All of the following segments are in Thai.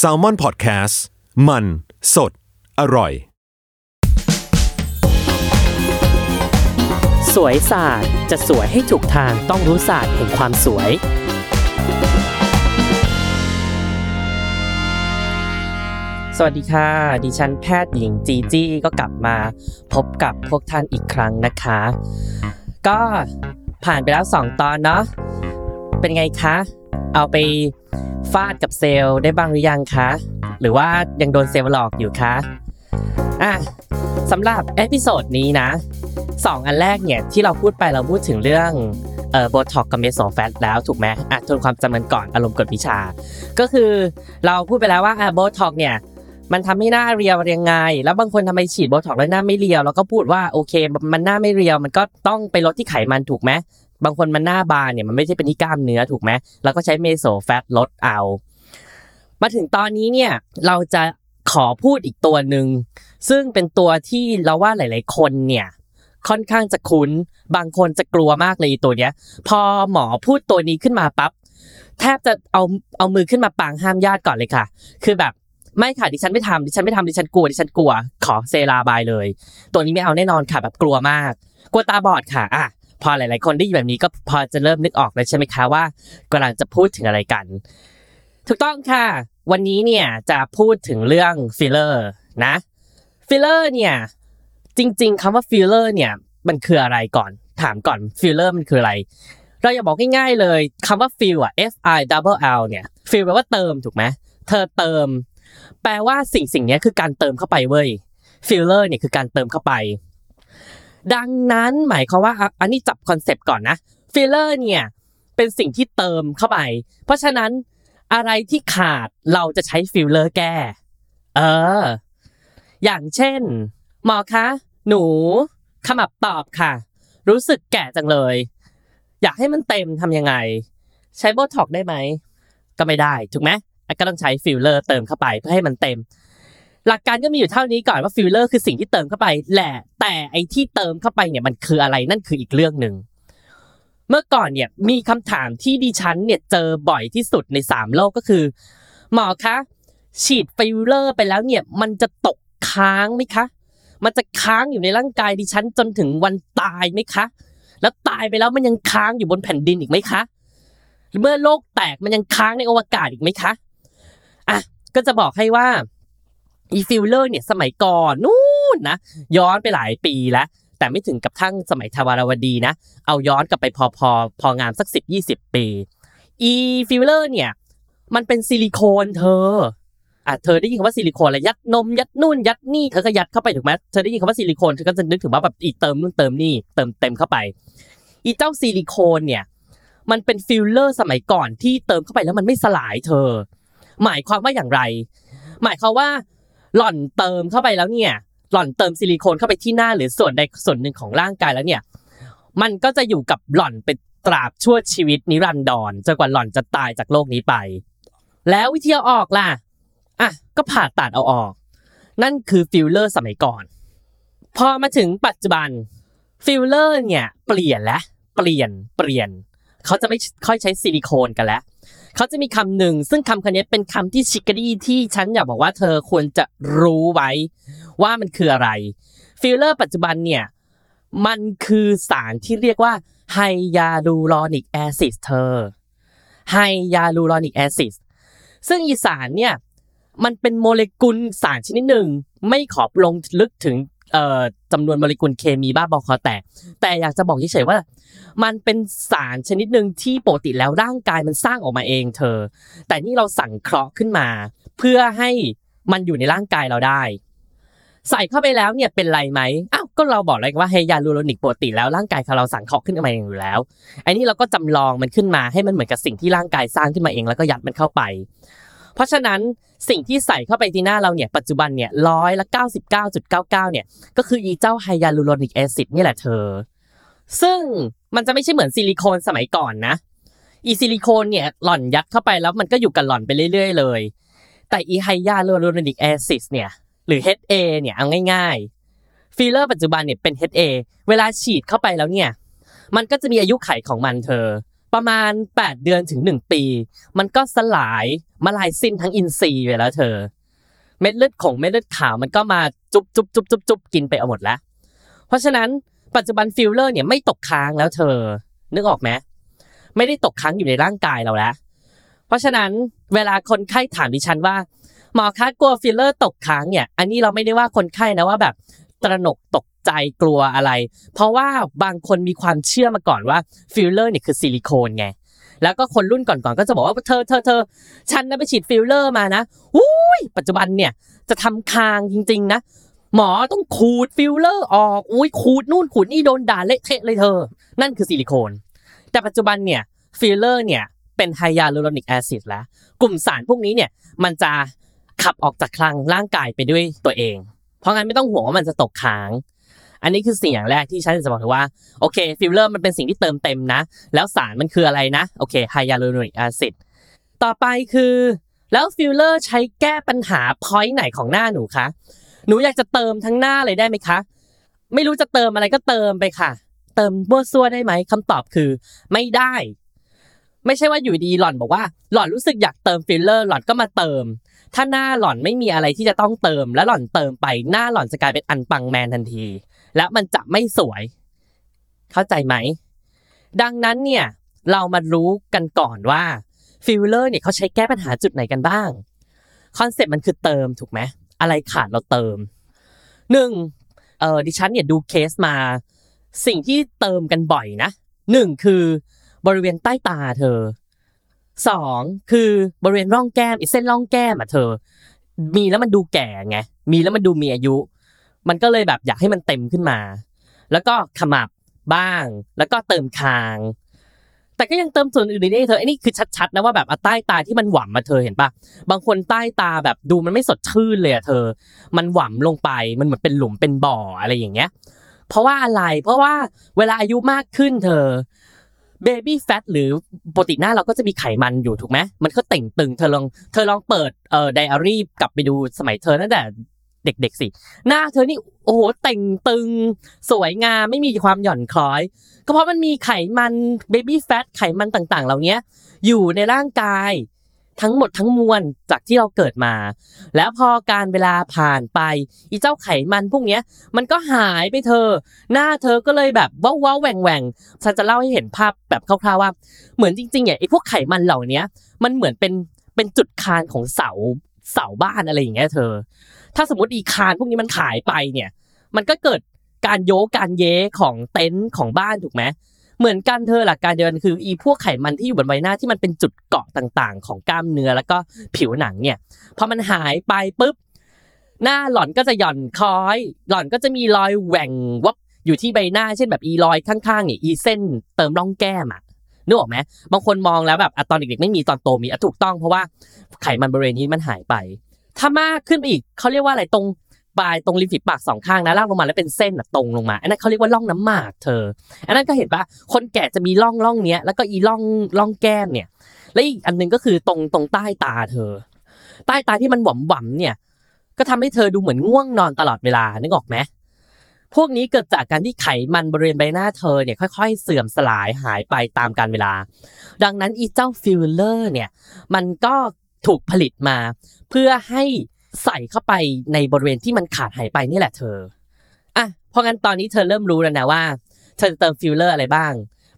s a l ม o n PODCAST มัน สด อร่อย สวยศาสตร์จะสวยให้ถูกทางต้องรู้ศาสตร์แห่งความสวย สวัสดีค่ะ ดิฉันแพทย์หญิงจีจี้ก็กลับมาพบกับพวกท่านอีกครั้งนะคะ ก็ผ่านไปแล้ว 2 ตอนเนาะเป็นไงคะ เอาไป ฟาดกับเซลได้บ้างหรือยังคะ หรือว่ายังโดนเซลหลอกอยู่คะอะสำหรับ episode นี้นะสองอันแรกเนี่ยที่เราพูดไปเราพูดถึงเรื่องเอ่อโบท็อกกับ meso fat แล้วถูกไหมอะทวนความจำกันก่อนอารมณ์กดวิชา ก็คือเราพูดไปแล้วว่าอะโบท็อกเนี่ยมันทำให้หน้าเรียวยังไง แล้วบางคนทำไมฉีดโบท็อกแล้วหน้าไม่เรียวเราก็พูดว่าโอเค มันหน้าไม่เรียว มันก็ต้องไปลดที่ไขมันถูกไหม บางคนมันหน้าบานเนี่ยมันไม่ใช่เป็นที่กล้ามเนื้อถูกไหมเราก็ใช้เมโซแฟตลดเอา มาถึงตอนนี้เนี่ยเราจะขอพูดอีกตัวหนึ่งซึ่งเป็นตัวที่เราว่าหลาย ๆ คนเนี่ยค่อนข้างจะคุ้น บางคนจะกลัวมากเลยตัวเนี้ย พอหมอพูดตัวนี้ขึ้นมาปั๊บแทบจะเอาเอามือขึ้นมาปางห้ามญาติก่อนเลยค่ะ คือแบบไม่ค่ะดิฉันไม่ทำดิฉันไม่ทำดิฉันกลัวดิฉันกลัว ขอ say goodbye เลย ตัวนี้ไม่เอาแน่นอนค่ะแบบกลัวมาก กลัวตาบอดค่ะอะ พอหลาย ๆ คนได้ยินแบบนี้ก็พอจะเริ่มนึกออกเลยใช่ไหมคะว่ากำลังจะพูดถึงอะไรกัน ถูกต้องค่ะ วันนี้เนี่ยจะพูดถึงเรื่องฟิลเลอร์นะฟิลเลอร์เนี่ยจริง ๆคำว่าฟิลเลอร์เนี่ยมันคืออะไรก่อน ถามก่อนฟิลเลอร์มันคืออะไร เราอย่าบอกง่าย ๆ เลยคำว่า fill อะ F I double L เนี่ย fill แปลว่าเติมถูกไหมเธอเติม แปลว่าสิ่งสิ่งนี้คือการเติมเข้าไปเว้ยฟิลเลอร์เนี่ยคือการเติมเข้าไป ดังนั้นหมายความว่าอันนี้จับคอนเซปต์ก่อนนะฟิลเลอร์เนี่ยเป็นสิ่งที่เติมเข้าไป เพราะฉะนั้นอะไรที่ขาดเราจะใช้ฟิลเลอร์แก้ เออ อย่างเช่น หมอคะ หนูขมับตอบค่ะ รู้สึกแก่จังเลย อยากให้มันเต็มทำยังไง ใช้โบท็อกได้ไหม ก็ไม่ได้ ถูกไหมก็ต้องใช้ฟิลเลอร์เติมเข้าไปเพื่อให้มันเต็ม หลักการก็มีอยู่เท่านี้ก่อนว่าฟิลเลอร์คือสิ่งที่เติมเข้าไปแหละ แต่ไอที่เติมเข้าไปเนี่ยมันคืออะไรนั่นคืออีกเรื่องหนึ่งเมื่อก่อนเนี่ยมีคำถามที่ดิฉันเนี่ยเจอบ่อยที่สุดในสามโลกก็คือ หมอคะฉีดฟิลเลอร์ไปแล้วเนี่ยมันจะตกค้างไหมคะ มันจะค้างอยู่ในร่างกายดิฉันจนถึงวันตายไหมคะ แล้วตายไปแล้วมันยังค้างอยู่บนแผ่นดินอีกไหมคะเมื่อโลกแตกมันยังค้างในอวกาศอีกไหมคะอะก็จะบอกให้ว่า อีฟิลเลอร์เนี่ยสมัยก่อนนู่นนะย้อนไปหลายปีแล้ว แต่ไม่ถึงกับทั้งสมัยทวารวดีนะ เอาย้อนกลับไปพอพอพองามสักสิบยี่สิบปีอีฟิลเลอร์เนี่ยมันเป็นซิลิโคนเธออะเธอได้ยินคำว่าซิลิโคนอะไรยัดนมยัดนู่นยัดนี่เธอก็ยัดเข้าไปถูกไหมเธอได้ยินคำว่าซิลิโคนเธอก็จะนึกถึงว่าแบบอีเติมนู่นเติมนี่เติมเต็มเข้าไป อีเจ้าซิลิโคนเนี่ยมันเป็นฟิลเลอร์สมัยก่อนที่เติมเข้าไปแล้วมันไม่สลายเธอ หมายความว่าอย่างไร หมายความว่า หล่อนเติมเข้าไปแล้วเนี่ย หล่อนเติมซิลิโคนเข้าไปที่หน้าหรือส่วนใดส่วนหนึ่งของร่างกายแล้วเนี่ย มันก็จะอยู่กับหล่อนเป็นตราบชั่วชีวิตนิรันดรจนกว่าหล่อนจะตายจากโลกนี้ไป แล้ววิธีเอาออกล่ะอะก็ผ่าตัดเอาออก นั่นคือฟิลเลอร์สมัยก่อน พอมาถึงปัจจุบันฟิลเลอร์เนี่ยเปลี่ยนแล้วเปลี่ยนเปลี่ยน เขาจะไม่ค่อยใช้ซิลิโคนกันแล้ว เขาจะมีคำหนึ่ง ซึ่งคำคำนี้เป็นคำที่ chicky ที่ฉันอยากบอกว่าเธอควรจะรู้ไว้ ว่ามันคืออะไร ฟิลเลอร์ปัจจุบันเนี่ย มันคือสารที่เรียกว่า hyaluronic acid เธอ hyaluronic acid ซึ่งอีสารเนี่ยมันเป็นโมเลกุลสารชนิดหนึ่ง ไม่ขอลงลึกถึง เอ่อจำนวนโมเลกุลเคมีบ้าบอคอแตก แต่อยากจะบอกเฉยๆว่า มันเป็นสารชนิดหนึ่งที่ปกติแล้วร่างกายมันสร้างออกมาเองเธอ แต่นี่เราสั่งเคราะห์ขึ้นมา เพื่อให้มันอยู่ในร่างกายเราได้ ใส่เข้าไปแล้วเนี่ยเป็นไรไหมอ้าวก็เราบอกเลยว่าไฮยาลูโรนิกปกติแล้วร่างกายของเราสั่งเคราะห์ขึ้นมาเองอยู่แล้วไอ้นี่เราก็จำลองมันขึ้นมาให้มันเหมือนกับสิ่งที่ร่างกายสร้างขึ้นมาเองแล้วก็ยัดมันเข้าไป เพราะฉะนั้น สิ่งที่ใส่เข้าไปที่หน้าเราเนี่ยปัจจุบันเนี่ยร้อยละ99.99เนี่ยก็คืออีเจ้า hyaluronic acid นี่แหละเธอ ซึ่งมันจะไม่ใช่เหมือนซิลิโคนสมัยก่อนนะอีซิลิโคนเนี่ยหล่อนยัดเข้าไปแล้วมันก็อยู่กับหล่อนไปเรื่อย ๆ เลย แต่อี hyaluronic acid เนี่ยหรือ HA เนี่ยเอาง่ายๆฟิลเลอร์ปัจจุบันเนี่ยเป็น HA เวลาฉีดเข้าไปแล้วเนี่ยมันก็จะมีอายุไขของมันเธอ ประมาณ 8 เดือนถึง 1 ปี มันก็สลายมลายสิ้นทั้งอินทรีย์ไปแล้วเธอ เม็ดเลือดของเม็ดเลือดขาวมันก็มาจุบจุบจุบจุบจุบกินไปเอาหมดแล้ว เพราะฉะนั้นปัจจุบันฟิลเลอร์เนี่ยไม่ตกค้างแล้วเธอ นึกออกไหมไม่ได้ตกค้างอยู่ในร่างกายเราแล้ว เพราะฉะนั้นเวลาคนไข้ถามดิฉันว่าหมอคะกลัวฟิลเลอร์ตกค้างเนี่ย อันนี้เราไม่ได้ว่าคนไข้นะว่าแบบตระหนกตก ใจกลัวอะไร เพราะว่าบางคนมีความเชื่อมาก่อนว่าฟิลเลอร์เนี่ยคือซิลิโคนไงแล้วก็คนรุ่นก่อนๆก็จะบอกว่าเธอเธอเธอฉันนะไปฉีดฟิลเลอร์มานะอุ้ยปัจจุบันเนี่ยจะทำคางจริง ๆ นะ หมอต้องขูดฟิลเลอร์ออกอุ้ยขูดนู่นขูดนี่โดนด่าเละเทะเลยเธอ นั่นคือซิลิโคน แต่ปัจจุบันเนี่ยฟิลเลอร์เนี่ยเป็น hyaluronic acid แล้ว กลุ่มสารพวกนี้เนี่ยมันจะขับออกจากคลังร่างกายไปด้วยตัวเอง เพราะงั้นไม่ต้องห่วงว่ามันจะตกค้าง อันนี้คือสิ่งอย่างแรกที่ฉันจะบอกเธอว่าโอเคฟิลเลอร์มันเป็นสิ่งที่เติมเต็มนะ แล้วสารมันคืออะไรนะโอเค hyaluronic acid ต่อไปคือ แล้วฟิลเลอร์ใช้แก้ปัญหา point ไหนของหน้าหนูคะหนูอยากจะเติมทั้งหน้าเลยได้ไหมคะ ไม่รู้จะเติมอะไรก็เติมไปค่ะ เติมมั่วซั่วได้ไหมคำตอบคือ ไม่ได้ ไม่ใช่ว่าอยู่ดีหล่อนบอกว่า หล่อนรู้สึกอยากเติมฟิลเลอร์หล่อนก็มาเติม ถ้าหน้าหล่อนไม่มีอะไรที่จะต้องเติม แล้วหล่อนเติมไปหน้าหล่อนจะกลายเป็นอันปังแมนทันที และมันจะไม่สวย เข้าใจไหม ดังนั้นเนี่ยเรามารู้กันก่อนว่าฟิลเลอร์เนี่ยเขาใช้แก้ปัญหาจุดไหนกันบ้างคอนเซ็ปต์มันคือเติมถูกไหมอะไรขาดเราเติมหนึ่งเออดิฉันเนี่ยดูเคสมาสิ่งที่เติมกันบ่อยนะหนึ่งคือบริเวณใต้ตาเธอสองคือบริเวณร่องแก้มไอ้เส้นร่องแก้มอะเธอ มีแล้วมันดูแก่ไงมีแล้วมันดูมีอายุ มันก็เลยแบบอยากให้มันเต็มขึ้นมา แล้วก็ขมับบ้าง แล้วก็เติมคาง แต่ก็ยังเติมส่วนอื่นได้เธอไอ้นี่คือชัดๆนะว่าแบบใต้ตาที่มันหว่ำมาเธอเห็นปะบางคนใต้ตาแบบดูมันไม่สดชื่นเลยอะเธอ มันหว่ำลงไปมันเหมือนเป็นหลุมเป็นบ่ออะไรอย่างเงี้ย เพราะว่าอะไรเพราะว่าเวลาอายุมากขึ้นเธอเบบี้แฟตหรือปกติหน้าเราก็จะมีไขมันอยู่ถูกไหมมันก็เต่งตึงเธอลองเธอลองเปิดเอ่อไดอารี่กลับไปดูสมัยเธอตั้งแต่ เด็ก ๆ สิ หน้าเธอนี่โอ้โหเต่งตึง สวยงามไม่มีความหย่อนคล้อย ก็เพราะมันมีไขมันเบบี้แฟตไขมันต่างๆ เหล่านี้อยู่ในร่างกายทั้งหมดทั้งมวลจากที่เราเกิดมา แล้วพอการเวลาผ่านไปอีเจ้าไขมันพวกเนี้ย มันก็หายไปเธอ หน้าเธอก็เลยแบบว้าวาแหว่งแหว่งฉันจะเล่าให้เห็นภาพแบบคร่าวๆว่า เหมือนจริงๆเนี่ยไอ้พวกไขมันเหล่านี้มันเหมือนเป็นเป็นจุดคานของเสาเสาบ้านอะไรอย่างเงี้ยเธอ ถ้าสมมติอีคานพวกนี้มันหายไปเนี่ย มันก็เกิดการโยกการเย้ของเต็นท์ของบ้านถูกไหมเหมือนกันเธอหลักการเดียวกันคืออีพวกไขมันที่อยู่บนใบหน้าที่มันเป็นจุดเกาะต่างๆ ของกล้ามเนื้อแล้วก็ผิวหนังเนี่ยพอมันหายไปปุ๊บหน้าหล่อนก็จะหย่อนคล้อย หล่อนก็จะมีรอยแหว่งวับอยู่ที่ใบหน้า เช่นแบบอีรอยข้างๆเนี่ยอีเส้นเติมร่องแก้มอะนึกออกไหมบางคนมองแล้วแบบอะตอนเด็กๆไม่มีตอนโตมีอะถูกต้องเพราะว่าไขมันบริเวณนี้มันหายไป ถ้ามากขึ้นไปอีกเขาเรียกว่าอะไรตรงปลายตรงริมฝีปากสองข้างนะลากลงมาแล้วเป็นเส้นตรงลงมา อันนั้นเขาเรียกว่าร่องน้ำหมากเธอ อันนั้นก็เห็นปะคนแก่จะมีร่องร่องเนี้ยแล้วก็อีร่องร่องแก้มเนี่ย และอีกอันหนึ่งก็คือตรงตรงใต้ตาเธอ ใต้ตาที่มันหว่ำหว่ำเนี่ย ก็ทำให้เธอดูเหมือนง่วงนอนตลอดเวลานึกออกไหมพวกนี้เกิดจากการที่ไขมันบริเวณใบหน้าเธอเนี่ยค่อยๆ เสื่อมสลายหายไปตามกาลเวลา ดังนั้นอีเจ้าฟิลเลอร์เนี่ยมันก็ ถูกผลิตมา เพื่อให้ใส่เข้าไปในบริเวณที่มันขาดหายไปนี่แหละเธออะเพราะงั้นตอนนี้เธอเริ่มรู้แล้วนะว่า เธอจะเติมฟิลเลอร์อะไรบ้าง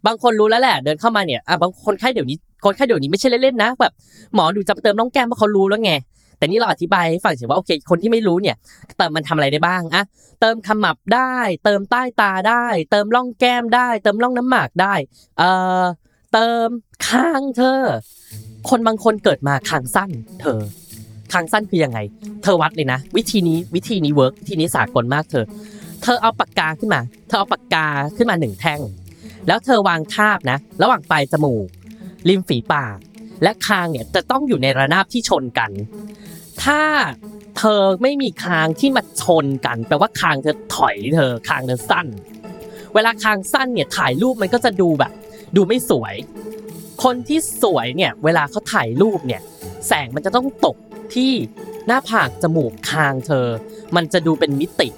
บางคนรู้แล้วแหละเดินเข้ามาเนี่ยอะบางคนไข้เดี๋ยวนี้คนไข้เดี๋ยวนี้ไม่ใช่เล่นๆนะแบบหมอดูจะเติมร่องแก้มเพราะเขารู้แล้วไงแต่นี่เราอธิบายให้ฟังเฉยว่าโอเคคนที่ไม่รู้เนี่ย เติมมันทำอะไรได้บ้างอะเติมขมับได้ เติมใต้ตาได้ เติมร่องแก้มได้ เติมร่องน้ำหมากได้ เอ่อเติมคางเธอ คนบางคนเกิดมาคางสั้น เธอคางสั้นคือยังไง เธอวัดเลยนะ วิธีนี้วิธีนี้ work วิธีนี้สากลมากเธอ เธอเอาปากกาขึ้นมา เธอเอาปากกาขึ้นมาหนึ่งแท่ง แล้วเธอวางทาบนะ ระหว่างปลายจมูกริมฝีปาก และคางเนี่ยจะต้องอยู่ในระนาบที่ชนกัน ถ้าเธอไม่มีคางที่มาชนกันแปลว่าคางเธอถอยเธอคางเธอสั้น เวลาคางสั้นเนี่ยถ่ายรูปมันก็จะดูแบบ ดูไม่สวย คนที่สวยเนี่ยเวลาเขาถ่ายรูปเนี่ยแสงมันจะต้องตกที่หน้าผากจมูกคางเธอ มันจะดูเป็นมิติ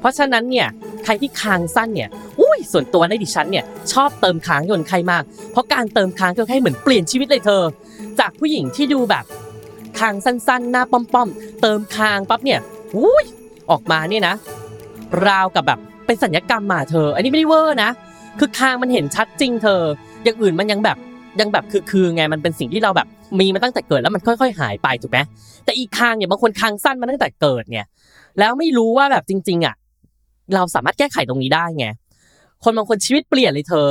เพราะฉะนั้นเนี่ยใครที่คางสั้นเนี่ยอุ้ยส่วนตัวในดิฉันเนี่ยชอบเติมค้างให้คนไข้มาก เพราะการเติมค้างให้คนไข้เหมือนเปลี่ยนชีวิตเลยเธอ จากผู้หญิงที่ดูแบบคางสั้นๆ หน้าป้อมๆ เติมคางปั๊บเนี่ยอุ้ยออกมาเนี่ยนะ ราวกับแบบเป็นสัญญกรรมมาเธอ อันนี้ไม่ได้เวอร์นะ คือคางมันเห็นชัดจริงเธอ อย่างอื่นมันยังแบบยังแบบคือคือไงมันเป็นสิ่งที่เราแบบ มีมาตั้งแต่เกิดแล้วมันค่อย ๆ หายไปถูกไหมแต่อีกคางเนี่ยบางคนคางสั้นมาตั้งแต่เกิดเนี่ยแล้วไม่รู้ว่าแบบจริง ๆอะเราสามารถแก้ไขตรงนี้ได้ไงคนบางคนชีวิตเปลี่ยนเลยเธอ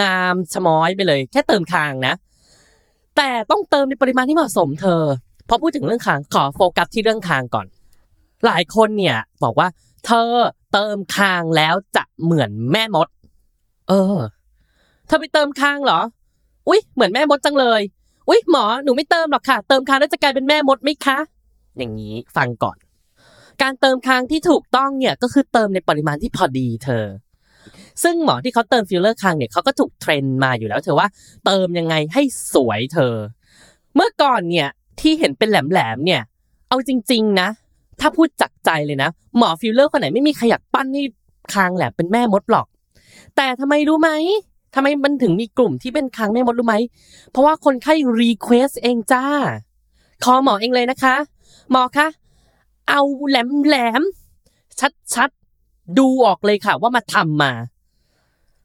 งามชะม้อยไปเลย แค่เติมคางนะ แต่ต้องเติมในปริมาณที่เหมาะสมเธอพอพูดถึงเรื่องคางขอโฟกัสที่เรื่องคางก่อน หลายคนเนี่ย บอกว่า เธอเติมคางแล้วจะเหมือนแม่มด เออ เธอไปเติมคางเหรอ อุ๊ย เหมือนแม่มดจังเลย อุ๊ย หมอ หนูไม่เติมหรอกค่ะ เติมคางแล้วจะกลายเป็นแม่มดไหมคะ อย่างนี้ฟังก่อน การเติมคางที่ถูกต้องเนี่ยก็คือเติมในปริมาณที่พอดีเธอ ซึ่งหมอที่เขาเติมฟิลเลอร์คางเนี่ยเขาก็ถูก train มาอยู่แล้วเธอว่าเติมยังไงให้สวยเธอ เมื่อก่อนเนี่ยที่เห็นเป็นแหลมๆเนี่ย เอาจริง ๆนะ ถ้าพูดจากใจเลยนะ หมอฟิลเลอร์คนไหนไม่มีใครอยากปั้นให้คางแหลมเป็นแม่มดหรอก แต่ทำไมรู้ไหม ทำไมมันถึงมีกลุ่มที่เป็นคางแม่มดรู้ไหม เพราะว่าคนไข้ request เองจ้า ขอหมอเองเลยนะคะ หมอคะเอาแหลมแหลมชัดชัดๆดูออกเลยค่ะ ว่ามาทำมา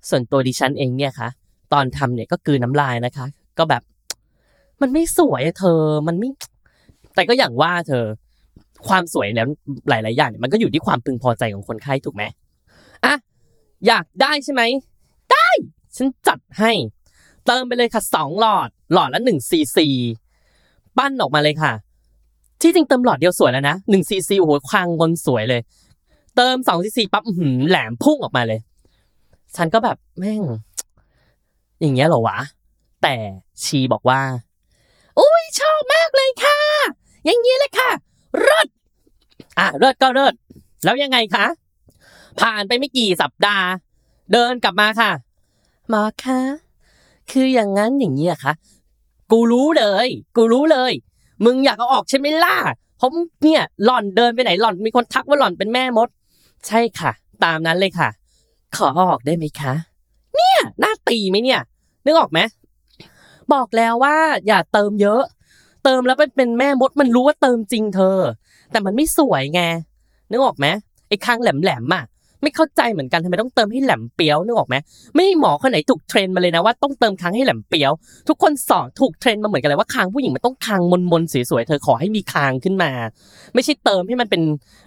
ส่วนตัวดิฉันเองเนี่ยค่ะ ตอนทำเนี่ยก็กลืนน้ำลายนะคะ ก็แบบ มันไม่สวยเธอ มันไม่ แต่ก็อย่างว่าเธอ ความสวยแล้วหลาย ๆ อย่างเนี่ยมันก็อยู่ที่ความพึงพอใจของคนไข้ถูกไหมอะอยากได้ใช่ไหมได้ ฉันจัดให้ เติมไปเลยค่ะสองหลอด หลอดละหนึ่งซีซีปั้นออกมาเลยค่ะ ที่จริงเติมหลอดเดียวสวยแล้วนะหนึ่งซีซีโอ้โหคางบนสวยเลย เติมสองซีซีปั๊บหือแหลมพุ่งออกมาเลย ฉันก็แบบแม่ง อย่างเงี้ยเหรอวะ แต่ชีบอกว่า อุ้ยชอบมากเลยค่ะ อย่างนี้เลยค่ะเลิศอะเลิศก็เลิศแล้วยังไงคะ ผ่านไปไม่กี่สัปดาห์ เดินกลับมาค่ะ หมอคะ คืออย่างนั้นอย่างนี้อะคะ กูรู้เลย กูรู้เลย มึงอยากเอาออกใช่ไหมล่ะเพราะเนี่ยหล่อนเดินไปไหนหล่อนมีคนทักว่าหล่อนเป็นแม่มด ใช่ค่ะ ตามนั้นเลยค่ะ ขอออกได้ไหมคะ เนี่ยหน้าตีไหมเนี่ย นึกออกไหมบอกแล้วว่าอย่าเติมเยอะ เติมแล้วเป็นเป็นแม่มดมันรู้ว่าเติมจริงเธอ แต่มันไม่สวยไงนึกออกไหมไอ้คางแหลมๆอะ ไม่เข้าใจเหมือนกันทำไมต้องเติมให้แหลมเปียวนึกออกไหมไม่มีหมอคนไหนถูกเทรนมาเลยนะว่าต้องเติมคางให้แหลมเปียว ทุกคนสอนถูกเทรนมาเหมือนกันเลยว่าคางผู้หญิงมันต้องคางมนๆสวยๆเธอขอให้มีคางขึ้นมา ไม่ใช่เติมให้มันเป็น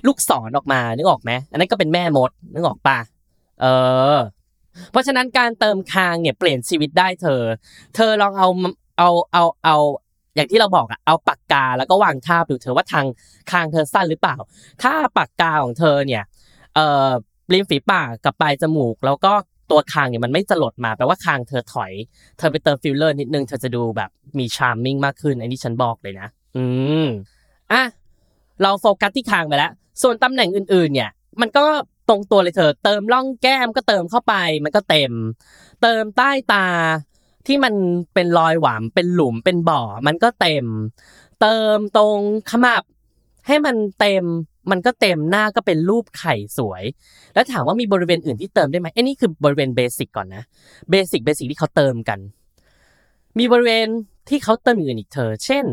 ลูกศรออกมานึกออกไหมอันนั้นก็เป็นแม่มดนึกออกปะเออ เพราะฉะนั้นการเติมคางเนี่ยเปลี่ยนชีวิตได้เธอ เธอลองเอาเอาเอาเอาอย่างที่เราบอกอะเอาปากกาแล้วก็วางทาบดูเธอว่าทางคางเธอสั้นหรือเปล่า ถ้าปากกาของเธอเนี่ยเอ่อ ริมฝีปากกับปลายจมูก แล้วก็ตัวคางเนี่ยมันไม่จะหลดมาแปลว่าคางเธอถอย เธอไปเติมฟิลเลอร์นิดนึงเธอจะดูแบบมี charming มากขึ้นอันนี้ฉันบอกเลยนะ อืมอะเราโฟกัสที่คางไปแล้ว ส่วนตำแหน่งอื่นๆ เนี่ย มันก็ตรงตัวเลยเธอ เติมร่องแก้มก็เติมเข้าไป มันก็เต็ม เติมใต้ตาที่มันเป็นรอยหวำเป็นหลุมเป็นบ่อ มันก็เต็ม เติมตรงขมับให้มันเต็ม มันก็เต็มหน้าก็เป็นรูปไข่สวย แล้วถามว่ามีบริเวณอื่นที่เติมได้ไหมไอ้นี่คือบริเวณ basic ก่อนนะbasic basic ที่เขาเติมกัน มีบริเวณที่เขาเติมอื่นอีกเธอ เช่น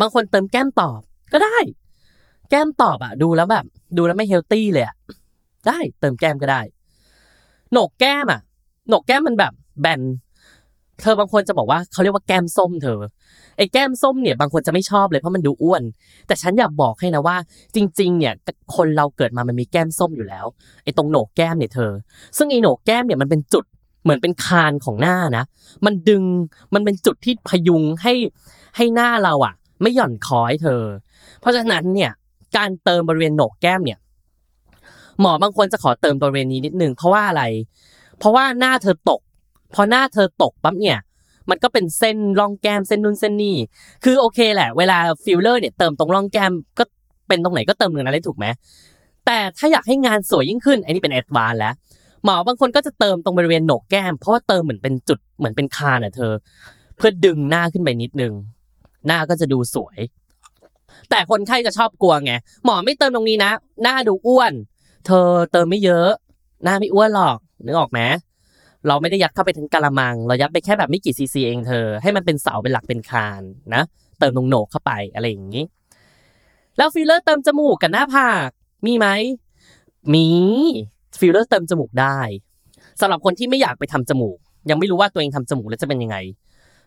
บางคนเติมแก้มตอบก็ได้ แก้มตอบอะดูแล้วแบบ ดูแล้วไม่ healthy เลยอะได้เติมแก้มก็ได้โหนกแก้มอะโหนกแก้มมันแบบแบน เธอบางคนจะบอกว่าเขาเรียกว่าแก้มส้มเธอไอ้แก้มส้มเนี่ยบางคนจะไม่ชอบเลยเพราะมันดูอ้วน แต่ฉันอยากบอกให้นะว่า จริง ๆ เนี่ยคนเราเกิดมามันมีแก้มส้มอยู่แล้วไอ้ตรงโหนกแก้มเนี่ยเธอ ซึ่งไอ้โหนกแก้มเนี่ยมันเป็นจุดเหมือนเป็นคานของหน้านะ มันดึงมันเป็นจุดที่พยุงให้ให้หน้าเราอะ ไม่หย่อนคล้อยเธอ เพราะฉะนั้นเนี่ยการเติมบริเวณโหนกแก้มเนี่ยหมอบางคนจะขอเติมบริเวณนี้นิดนึงเพราะว่าอะไร เพราะว่าหน้าเธอตก พอหน้าเธอตกปั๊บเนี่ย มันก็เป็นเส้นร่องแก้มเส้นนู่นเส้นนี่ คือโอเคแหละ เวลาฟิลเลอร์เนี่ยเติมตรงร่องแก้มก็เป็นตรงไหนก็เติมตรงนั้นได้ถูกไหมแต่ถ้าอยากให้งานสวยยิ่งขึ้นอันนี้เป็นแอดวานแล้วหมอบางคนก็จะเติมตรงบริเวณโหนกแก้ม เพราะว่าเติมเหมือนเป็นจุดเหมือนเป็นคานอะเธอ เพื่อดึงหน้าขึ้นไปนิดนึง หน้าก็จะดูสวย แต่คนไข้จะชอบกลัวไงหมอไม่เติมตรงนี้นะ หน้าดูอ้วน เธอเติมไม่เยอะ หน้าไม่อ้วนหรอกนึกออกไหม เราไม่ได้ยัดเข้าไปทั้งกะละมัง เรายัดไปแค่แบบไม่กี่ซีซีเองเธอ ให้มันเป็นเสาเป็นหลักเป็นคานนะ เติมตรงโหนกเข้าไปอะไรอย่างนี้ แล้วฟิลเลอร์เติมจมูกกับหน้าผากมีไหมมีฟิลเลอร์เติมจมูกได้สำหรับคนที่ไม่อยากไปทำจมูก ยังไม่รู้ว่าตัวเองทำจมูกแล้วจะเป็นยังไง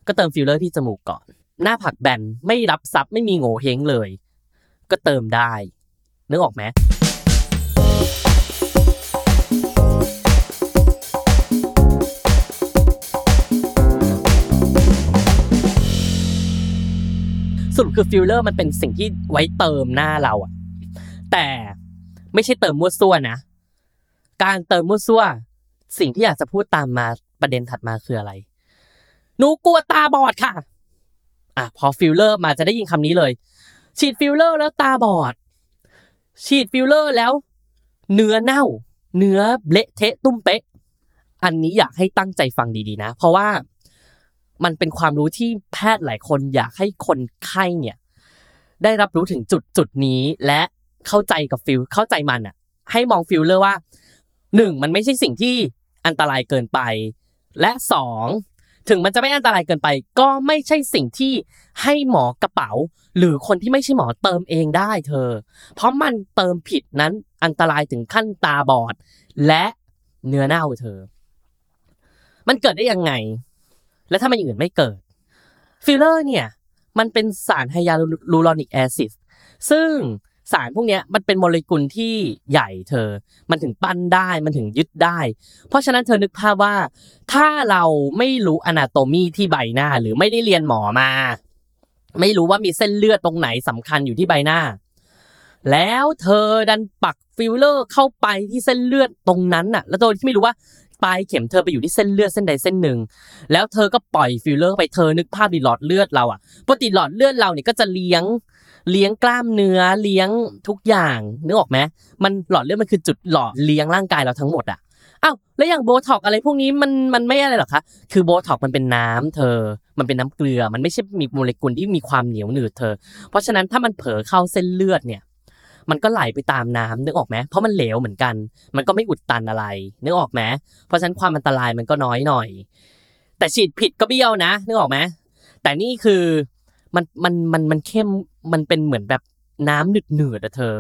ก็เติมฟิลเลอร์ที่จมูกก่อน หน้าผากแบนไม่รับทรัพย์ไม่มีโหงวเฮ้งเลย ก็เติมได้นึกออกไหม สรุปคือฟิลเลอร์มันเป็นสิ่งที่ไว้เติมหน้าเราอะแต่ไม่ใช่เติมมั่วซั่วนะ การเติมมั่วซั่ว สิ่งที่อยากจะพูดตามมาประเด็นถัดมาคืออะไรหนูกลัวตาบอดค่ะ อะพอฟิลเลอร์มาจะได้ยินคำนี้เลย ฉีดฟิลเลอร์แล้วตาบอด ฉีดฟิลเลอร์แล้ว เนื้อเน่า เนื้อเละเทะตุ้มเป๊ะ อันนี้อยากให้ตั้งใจฟังดีๆนะ เพราะว่า มันเป็นความรู้ที่แพทย์หลายคนอยากให้คนไข้เนี่ย ได้รับรู้ถึงจุดจุดนี้และเข้าใจกับฟิลเข้าใจมันอะ ให้มองฟิลเลอร์ว่าหนึ่งมันไม่ใช่สิ่งที่อันตรายเกินไป และสองถึงมันจะไม่อันตรายเกินไป ก็ไม่ใช่สิ่งที่ให้หมอกระเป๋า หรือคนที่ไม่ใช่หมอเติมเองได้เธอ เพราะมันเติมผิดนั้นอันตรายถึงขั้นตาบอด และเนื้อเน่าเธอ มันเกิดได้ยังไง แล้วทำไมอย่างอื่นไม่เกิดฟิลเลอร์เนี่ยมันเป็นสาร hyaluronic acid ซึ่งสารพวกนี้มันเป็นโมเลกุลที่ใหญ่เธอ มันถึงปั้นได้ มันถึงยึดได้ เพราะฉะนั้นเธอนึกภาพว่า ถ้าเราไม่รู้ anatomy ที่ใบหน้าหรือไม่ได้เรียนหมอมา ไม่รู้ว่ามีเส้นเลือดตรงไหนสำคัญอยู่ที่ใบหน้า แล้วเธอดันปักฟิลเลอร์เข้าไปที่เส้นเลือดตรงนั้นน่ะ แล้วโดยที่ไม่รู้ว่า ปลายเข็มเธอไปอยู่ที่เส้นเลือดเส้นใดเส้นหนึ่ง แล้วเธอก็ปล่อยฟิลเลอร์ไปเธอนึกภาพดิหลอดเลือดเราอะปกติหลอดเลือดเราเนี่ยก็จะเลี้ยงเลี้ยงกล้ามเนื้อเลี้ยงทุกอย่างนึกออกไหมมันหลอดเลือดมันคือจุดหล่อเลี้ยงร่างกายเราทั้งหมดอะอ้าวแล้วอย่างโบท็อกซ์อะไรพวกนี้มันมันไม่อะไรหรอคะคือโบท็อกซ์มันเป็นน้ำเธอ มันเป็นน้ำเกลือ มันไม่ใช่มีโมเลกุลที่มีความเหนียวหนืดเธอ เพราะฉะนั้นถ้ามันเผลอเข้าเส้นเลือดเนี่ย มันก็ไหลไปตามน้ำนึกออกไหมเพราะมันเหลวเหมือนกัน มันก็ไม่อุดตันอะไรนึกออกไหมเพราะฉะนั้นความอันตรายมันก็น้อยหน่อย แต่ฉีดผิดก็เบี้ยวนะนึกออกไหมแต่นี่คือมันมันมันมันเข้มมันเป็นเหมือนแบบน้ำหนืดหนืดอะเธอ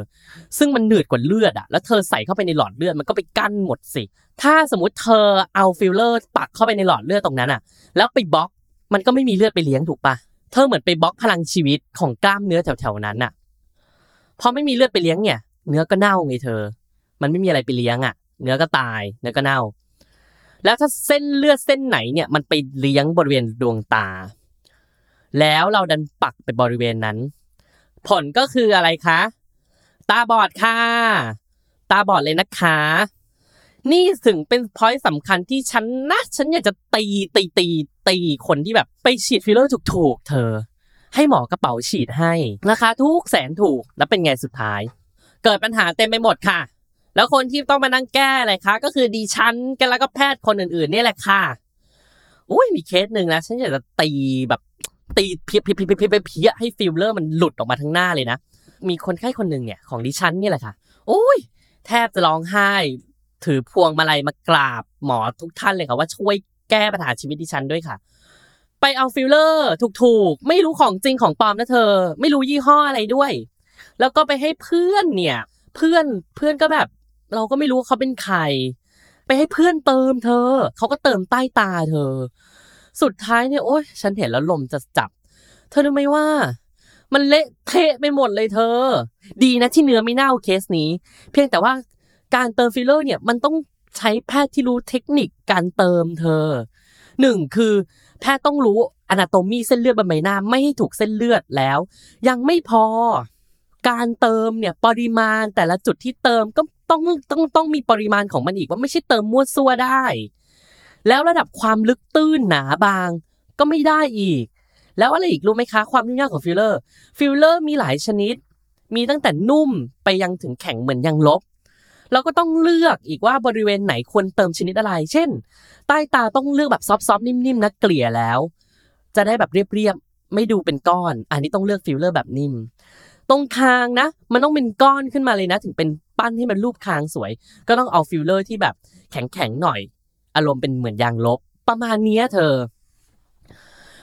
ซึ่งมันหนืดกว่าเลือดอะแล้วเธอใส่เข้าไปในหลอดเลือดมันก็ไปกั้นหมดสิ ถ้าสมมติเธอเอาฟิลเลอร์ปักเข้าไปในหลอดเลือดตรงนั้นอะแล้วไปบล็อกมันก็ไม่มีเลือดไปเลี้ยงถูกปะเธอเหมือนไปบล็อกพลังชีวิตของกล้ามเนื้อแถวๆนั้นอะ พอไม่มีเลือดไปเลี้ยงเนี่ย เนื้อก็เน่าไงเธอ มันไม่มีอะไรไปเลี้ยงอะเนื้อก็ตาย เนื้อก็เน่า แล้วถ้าเส้นเลือดเส้นไหนเนี่ย มันไปเลี้ยงบริเวณดวงตา แล้วเราดันปักไปบริเวณนั้น ผลก็คืออะไรคะ ตาบอดค่ะ ตาบอดเลยนะคะ นี่ถึงเป็น point สำคัญที่ฉันนะ ฉันอยากจะตีตีตีตีคนที่แบบไปฉีดฟิลเลอร์ถูกๆเธอ ให้หมอกระเป๋าฉีดให้ราคาถูกแสนถูกแล้วเป็นไงสุดท้าย เกิดปัญหาเต็มไปหมดค่ะ แล้วคนที่ต้องมานั่งแก้อะไรคะก็คือดิฉันกันแล้วก็แพทย์คนอื่นๆนี่แหละค่ะอุ้ยมีเคสหนึ่งนะฉันอยากจะตีแบบตีเพี้ยเพี้ยเพี้ยเพี้ยเพี้ยให้ฟิลเลอร์มันหลุดออกมาทั้งหน้าเลยนะ มีคนไข้คนหนึ่งเนี่ยของดิฉันนี่แหละค่ะโอ้ย แทบจะร้องไห้ ถือพวงมาลัยมากราบหมอทุกท่านเลยค่ะว่าช่วยแก้ปัญหาชีวิตดิฉันด้วยค่ะ ไปเอาฟิลเลอร์ถูกๆ ไม่รู้ของจริงของปลอมนะเธอ ไม่รู้ยี่ห้ออะไรด้วย แล้วก็ไปให้เพื่อนเนี่ย เพื่อนเพื่อนก็แบบ เราก็ไม่รู้ว่าเขาเป็นใคร ไปให้เพื่อนเติมเธอ เขาก็เติมใต้ตาเธอ สุดท้ายเนี่ยโอ๊ยฉันเห็นแล้วลมจะจับ เธอรู้ไหมว่า มันเละเทะไปหมดเลยเธอ ดีนะที่เนื้อไม่เน่าเคสนี้ เพียงแต่ว่าการเติมฟิลเลอร์เนี่ยมันต้องใช้แพทย์ที่รู้เทคนิคการเติมเธอหนึ่งคือ แพทย์ต้องรู้ anatomy เส้นเลือดบนใบหน้าไม่ให้ถูกเส้นเลือดแล้ว ยังไม่พอการเติมเนี่ยปริมาณแต่ละจุดที่เติมก็ต้องต้องต้องมีปริมาณของมันอีกว่าไม่ใช่เติมมั่วซั่วได้ แล้วระดับความลึกตื้นหนาบางก็ไม่ได้อีก แล้วอะไรอีกรู้ไหมคะความยุ่งยากของฟิลเลอร์ฟิลเลอร์มีหลายชนิด มีตั้งแต่นุ่มไปยังถึงแข็งเหมือนยางลบ เราก็ต้องเลือกอีกว่าบริเวณไหนควรเติมชนิดอะไร เช่น ใต้ตาต้องเลือกแบบ soft ๆนิ่มๆนะเกลี่ยแล้ว จะได้แบบเรียบๆไม่ดูเป็นก้อน อันนี้ต้องเลือกฟิลเลอร์แบบนิ่ม ตรงคางนะ มันต้องเป็นก้อนขึ้นมาเลยนะ ถึงเป็นปั้นให้มันรูปคางสวย ก็ต้องเอาฟิลเลอร์ที่แบบแข็งๆหน่อย อารมณ์เป็นเหมือนยางลบ ประมาณนี้เธอ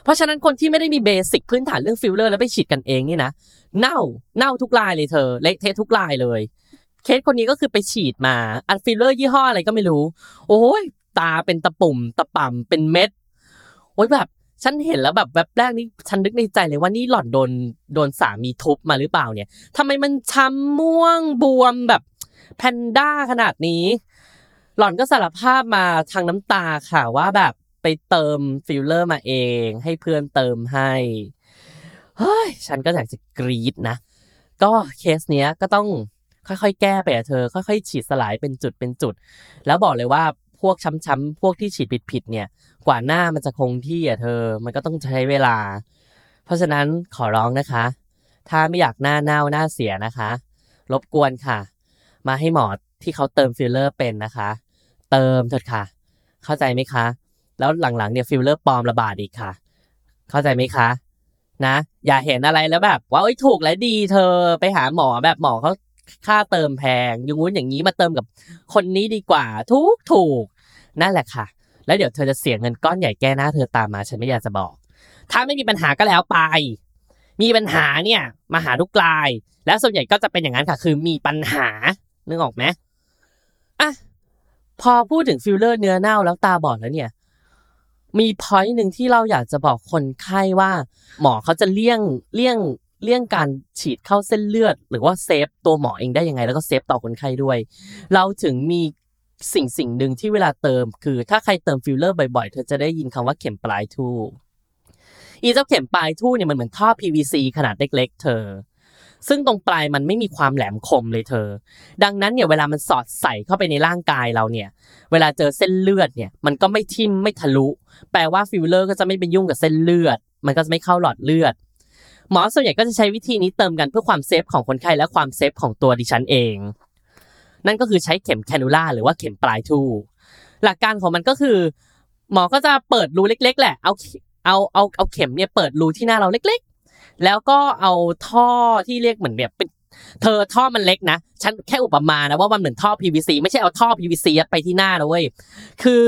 เพราะฉะนั้นคนที่ไม่ได้มี basic พื้นฐานเรื่องฟิลเลอร์แล้วไปฉีดกันเองนี่นะ เน่าเน่าทุกรายเลยเธอ เละเทะทุกรายเลย เคสคนนี้ก็คือไปฉีดมาอันฟิลเลอร์ยี่ห้ออะไรก็ไม่รู้ โอ้ยตาเป็นตะปุ่ม ตะป่ำเป็นเม็ดโอ้ยแบบฉันเห็นแล้วแบบแวบแรกนี่ฉันนึกในใจเลยว่านี่หล่อนโดนโดนสามีทุบมาหรือเปล่าเนี่ยทำไมมันช้ำม่วงบวมแบบแพนด้าขนาดนี้ หล่อนก็สารภาพมาทางน้ำตาค่ะว่าแบบไปเติมฟิลเลอร์มาเอง ให้เพื่อนเติมให้เฮ้ยฉันก็อยากจะกรี๊ดนะ ก็เคสเนี้ยก็ต้อง ค่อยๆ แก้ไปอะเธอ ค่อยๆ ฉีดสลายเป็นจุดเป็นจุด แล้วบอกเลยว่าพวกช้ำๆพวกที่ฉีดผิดๆเนี่ย กว่าหน้ามันจะคงที่อะเธอ มันก็ต้องใช้เวลา เพราะฉะนั้นขอร้องนะคะ ถ้าไม่อยากหน้าเน่าหน้าเสียนะคะ รบกวนค่ะ มาให้หมอที่เขาเติมฟิลเลอร์เป็นนะคะ เติมเถิดค่ะ เข้าใจไหมคะ แล้วหลังๆเนี่ยฟิลเลอร์ปลอมระบาดอีกค่ะ เข้าใจไหมคะนะอย่าเห็นอะไรแล้วแบบว่าเอ้ยถูกและดีเธอไปหาหมอแบบหมอเขา ค่าเติมแพงอยังงู้นอย่างนี้มาเติมกับคนนี้ดีกว่าถูกถูกนั่นแหละค่ะ แล้วเดี๋ยวเธอจะเสียเงินก้อนใหญ่แก้หน้าเธอตามมาฉันไม่อยากจะบอก ถ้าไม่มีปัญหาก็แล้วไป มีปัญหาเนี่ยมาหาทุกราย แล้วส่วนใหญ่ก็จะเป็นอย่างนั้นค่ะ คือมีปัญหานึกออกไหมอะพอพูดถึงฟิลเลอร์เนื้อเน่าแล้วตาบอดแล้วเนี่ย มี point หนึ่งที่เราอยากจะบอกคนไข้ว่า หมอเขาจะเลี่ยงเลี่ยง เลี่ยงการฉีดเข้าเส้นเลือด หรือว่า save ตัวหมอเองได้ยังไง แล้วก็ safe ต่อคนไข้ด้วย เราถึงมีสิ่งสิ่งหนึ่งที่เวลาเติม คือถ้าใครเติมฟิลเลอร์บ่อยๆ เธอจะได้ยินคำว่าเข็มปลายทู่อีเจ้าเข็มปลายทู่เนี่ยมันเหมือนท่อ PVC ขนาดเล็ก ๆ เธอ ซึ่งตรงปลายมันไม่มีความแหลมคมเลยเธอ ดังนั้นเนี่ยเวลามันสอดใส่เข้าไปในร่างกายเราเนี่ย เวลาเจอเส้นเลือดเนี่ย มันก็ไม่ทิ่มไม่ทะลุ แปลว่าฟิลเลอร์ก็จะไม่ไปยุ่งกับเส้นเลือด มันก็จะไม่เข้าหลอดเลือด หมอส่วนใหญ่ก็จะใช้วิธีนี้เติมกันเพื่อความ safe ของคนไข้และความ safe ของตัวดิฉันเอง นั่นก็คือใช้เข็ม cannula หรือว่าเข็มปลายทู่หลักการของมันก็คือ หมอก็จะเปิดรูเล็ก ๆ แหละเอาเอาเอาเอาเข็มเนี่ยเปิดรูที่หน้าเราเล็ก ๆ แล้วก็เอาท่อที่เรียกเหมือนแบบเป็นเธอท่อมันเล็กนะ ฉันแค่อุปมานะว่ามันเหมือนท่อ PVC ไม่ใช่เอาท่อ PVC ไปที่หน้านะเว้ย คือ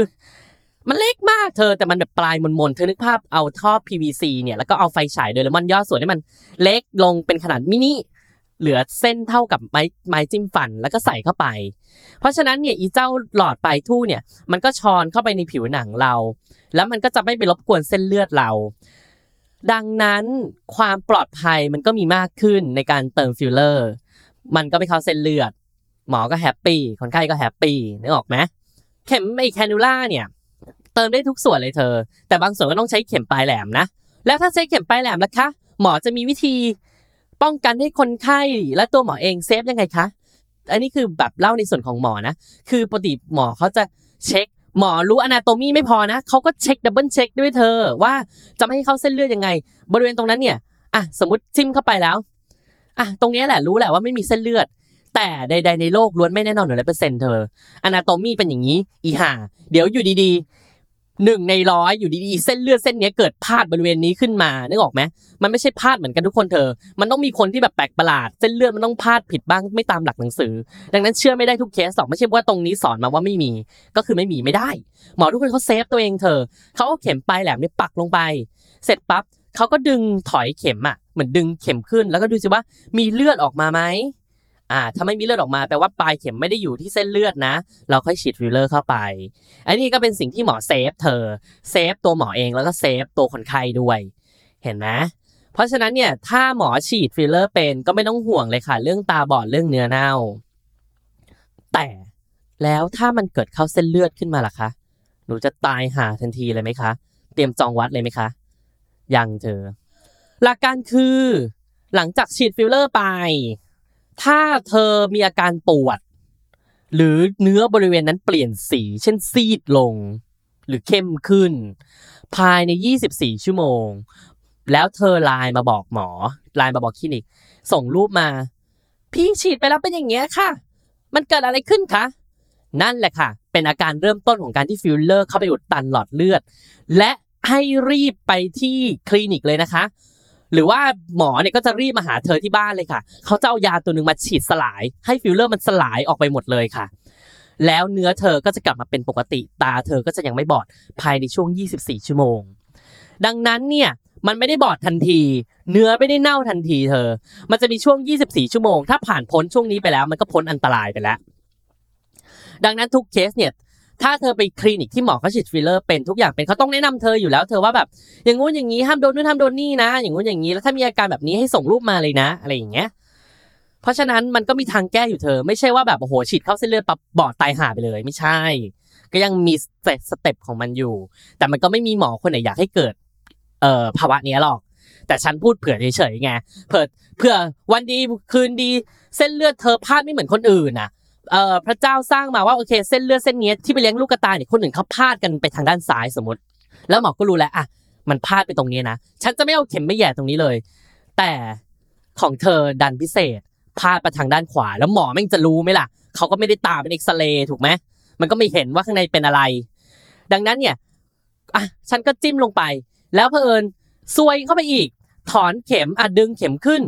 มันเล็กมากเธอแต่มันแบบปลายมนๆเธอนึกภาพเอาท่อ PVC เนี่ยแล้วก็เอาไฟฉายโดเรมอนย่อส่วนให้มันเล็กลงเป็นขนาดมินิเหลือเส้นเท่ากับไม้ไม้จิ้มฟันแล้วก็ใส่เข้าไป เพราะฉะนั้นเนี่ยอีเจ้าหลอดปลายทู่เนี่ย มันก็ชอนเข้าไปในผิวหนังเรา แล้วมันก็จะไม่ไปรบกวนเส้นเลือดเรา ดังนั้นความปลอดภัยมันก็มีมากขึ้นในการเติมฟิลเลอร์ มันก็ไม่เข้าเส้นเลือด หมอก็ happy คนไข้ก็ happy นึกออกไหมเข็มไอ cannula เนี่ย เติมได้ทุกส่วนเลยเธอ แต่บางส่วนก็ต้องใช้เข็มปลายแหลมนะ แล้วถ้าใช้เข็มปลายแหลมล่ะคะ หมอจะมีวิธีป้องกันให้คนไข้และตัวหมอเอง safe ยังไงคะ อันนี้คือแบบเล่าในส่วนของหมอนะ คือปกติหมอเขาจะเช็คหมอรู้ anatomy ไม่พอนะเขาก็เช็ค double check ด้วยเธอ ว่าจะไม่ให้เข้าเส้นเลือดยังไง บริเวณตรงนั้นเนี่ยอะสมมติจิ้มเข้าไปแล้วอะตรงนี้แหละรู้แหละว่าไม่มีเส้นเลือด แต่ใด ๆ ในโลกล้วนไม่แน่นอนหนึ่งร้อยเปอร์เซ็นต์เธอ anatomy เป็นอย่างนี้ อีห่า เดี๋ยวอยู่ดีๆ หนึ่งในร้อยอยู่ดีๆ เส้นเลือดเส้นนี้เกิดพลาดบริเวณนี้ขึ้นมานึกออกไหมมันไม่ใช่พลาดเหมือนกันทุกคนเธอ มันต้องมีคนที่แบบแปลกประหลาด เส้นเลือดมันต้องพลาดผิดบ้างไม่ตามหลักหนังสือ ดังนั้นเชื่อไม่ได้ทุกเคสหรอกไม่ใช่ว่าตรงนี้สอนมาว่าไม่มี ก็คือไม่มีไม่ได้ หมอทุกคนเขาเซฟตัวเองเธอเขาเอาเข็มปลายแหลมเนี่ยปักลงไป เสร็จปั๊บเขาก็ดึงถอยเข็มอะเหมือนดึงเข็มขึ้นแล้วก็ดูสิว่ามีเลือดออกมาไหม อ่าถ้าไม่มีเลือดออกมาแปลว่าปลายเข็มไม่ได้อยู่ที่เส้นเลือดนะ เราค่อยฉีดฟิลเลอร์เข้าไป อันนี้ก็เป็นสิ่งที่หมอ save เธอ save ตัวหมอเองแล้วก็ save ตัวคนไข้ด้วย เห็นไหมเพราะฉะนั้นเนี่ยถ้าหมอฉีดฟิลเลอร์เป็นก็ไม่ต้องห่วงเลยค่ะ เรื่องตาบอดเรื่องเนื้อเน่า แต่แล้วถ้ามันเกิดเข้าเส้นเลือดขึ้นมาล่ะคะหนูจะตายห่าทันทีเลยไหมคะ เตรียมจองวัดเลยไหมคะ ยังเธอ หลักการคือ หลังจากฉีดฟิลเลอร์ไป ถ้าเธอมีอาการปวด หรือเนื้อบริเวณนั้นเปลี่ยนสี เช่นซีดลง หรือเข้มขึ้น ภายใน 24 ชั่วโมง แล้วเธอไลน์มาบอกหมอไลน์มาบอกคลินิก ส่งรูปมา พี่ฉีดไปแล้วเป็นอย่างเงี้ยค่ะ มันเกิดอะไรขึ้นคะนั่นแหละค่ะ เป็นอาการเริ่มต้นของการที่ฟิลเลอร์เข้าไปอุดตันหลอดเลือด และให้รีบไปที่คลินิกเลยนะคะ หรือว่าหมอเนี่ยก็จะรีบมาหาเธอที่บ้านเลยค่ะ เขาจะเอายาตัวหนึ่งมาฉีดสลาย ให้ฟิลเลอร์มันสลายออกไปหมดเลยค่ะ แล้วเนื้อเธอก็จะกลับมาเป็นปกติ ตาเธอก็จะยังไม่บอดภายในช่วง 24 ชั่วโมง ดังนั้นเนี่ยมันไม่ได้บอดทันที เนื้อไม่ได้เน่าทันทีเธอ มันจะมีช่วง 24 ชั่วโมง ถ้าผ่านพ้นช่วงนี้ไปแล้ว มันก็พ้นอันตรายไปแล้ว ดังนั้นทุกเคสเนี่ย ถ้าเธอไปคลินิกที่หมอเขาฉีดฟิลเลอร์เป็นทุกอย่างเป็นเขาต้องแนะนำเธออยู่แล้ว เธอว่าแบบอย่างงู้นอย่างนี้ห้ามโดนนู่นห้ามโดนนี่นะ อย่างงู้นอย่างนี้แล้วถ้ามีอาการแบบนี้ให้ส่งรูปมาเลยนะ อะไรอย่างเงี้ยเพราะฉะนั้นมันก็มีทางแก้อยู่เธอ ไม่ใช่ว่าแบบโอ้โหฉีดเข้าเส้นเลือดปับบอดตายห่าไปเลย ไม่ใช่ ก็ยังมีสเต็ปของมันอยู่ แต่มันก็ไม่มีหมอคนไหนอยากให้เกิดเอ่อภาวะนี้หรอก แต่ฉันพูดเผื่อเฉยๆไงเผื่อเผื่อวันดีคืนดีเส้นเลือดเธอพลาดไม่เหมือนคนอื่นน่ะ เอ่อพระเจ้าสร้างมาว่าโอเค เส้นเลือดเส้นนี้ที่ไปเลี้ยงลูกกระตายเนี่ยคนอื่นเขาพลาดกันไปทางด้านซ้ายสมมติ แล้วหมอก็รู้แล้วอะมันพลาดไปตรงนี้นะฉันจะไม่เอาเข็มไม่แย่ตรงนี้เลย แต่ของเธอดันพิเศษพลาดไปทางด้านขวา แล้วหมอแม่งจะรู้ไหมล่ะเขาก็ไม่ได้ตาเป็นเอ็กซเรย์ถูกไหมมันก็ไม่เห็นว่าข้างในเป็นอะไร ดังนั้นเนี่ยอะฉันก็จิ้มลงไป แล้วเพอเอิญซวยเข้าไปอีก ถอนเข็มอะดึงเข็มขึ้น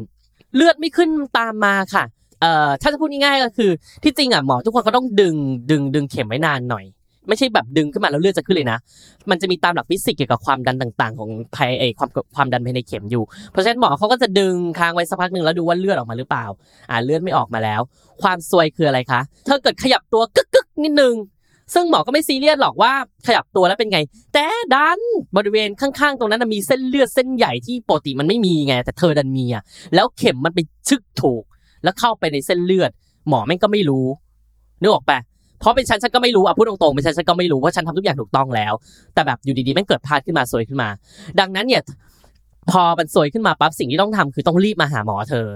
เลือดไม่ขึ้นตามมาค่ะ เอ่อถ้าจะพูดง่ายๆก็คือ ที่จริงอะหมอทุกคนก็ต้องดึงดึงดึงเข็มไว้นานหน่อย ไม่ใช่แบบดึงขึ้นมาแล้วเลือดจะขึ้นเลยนะ มันจะมีตามหลักฟิสิกส์เกี่ยวกับความดันต่างๆ ของภายไอความความดันภายในเข็มอยู่ เพราะฉะนั้นหมอเขาก็จะดึงค้างไว้สักพักหนึ่งแล้วดูว่าเลือดออกมาหรือเปล่า อ่าเลือดไม่ออกมาแล้ว ความซวยคืออะไรคะเธอเกิดขยับตัวกึกกึกนิดนึงซึ่งหมอก็ไม่ซีเรียสหรอกว่าขยับตัวแล้วเป็นไง แต่ดันบริเวณข้างๆ ตรงนั้นมีเส้นเลือดเส้นใหญ่ที่ปกติมันไม่มีไง แต่เธอดันมีอะแล้วเข็มมันไปชึกถูก แล้วเข้าไปในเส้นเลือด หมอแม่งก็ไม่รู้นึกออกปะเพราะเป็นฉันฉันก็ไม่รู้อะพูดตรงๆเป็นฉันฉันก็ไม่รู้ว่าฉันทำทุกอย่างถูกต้องแล้ว แต่แบบอยู่ดีๆแม่งเกิดพลาดขึ้นมาซวยขึ้นมา ดังนั้นเนี่ยพอมันซวยขึ้นมาปั๊บสิ่งที่ต้องทำคือต้องรีบมาหาหมอเธอ